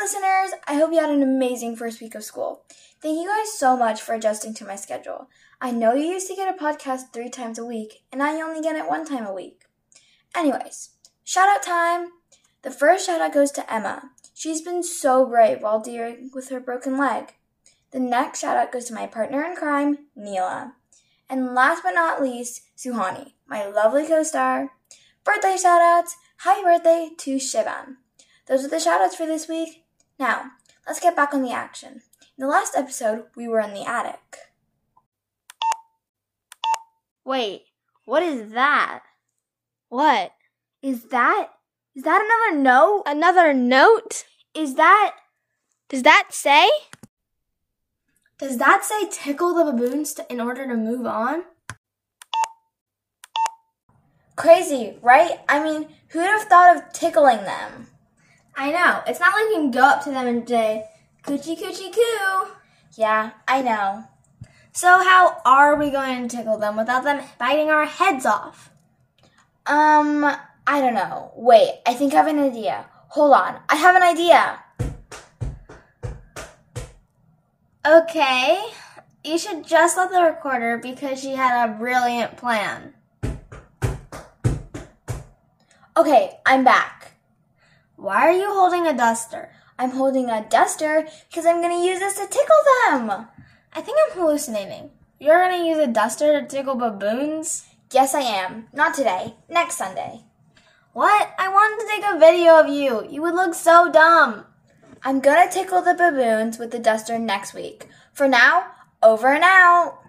listeners! I hope you had an amazing first week of school. Thank you guys so much for adjusting to my schedule. I know you used to get a podcast three times a week, and I only get it one time a week. Anyways, shout out time! The first shout out goes to Emma. She's been so brave while dealing with her broken leg. The next shout out goes to my partner in crime, Neela. And last but not least, Suhani, my lovely co star. Birthday shout outs! Happy birthday to Shivan. Those are the shout outs for this week. Now, let's get back on the action. In the last episode, we were in the attic. Wait, what is that? What? Is that is that another note? Another note? Is that Does that say? Does that say tickle the baboons to, in order to move on? Crazy, right? I mean, who'd have thought of tickling them? I know. It's not like you can go up to them and say, Coochie coochie coo. Yeah, I know. So how are we going to tickle them without them biting our heads off? Um, I don't know. Wait, I think I have an idea. Hold on, I have an idea. Okay. You should just let the recorder because she had a brilliant plan. Okay, I'm back. Why are you holding a duster? I'm holding a duster because I'm gonna use this to tickle them. I think I'm hallucinating. You're gonna use a duster to tickle baboons? Yes, I am. Not today. Next Sunday. What? I wanted to take a video of you. You would look so dumb. I'm gonna tickle the baboons with the duster next week. For now, over and out.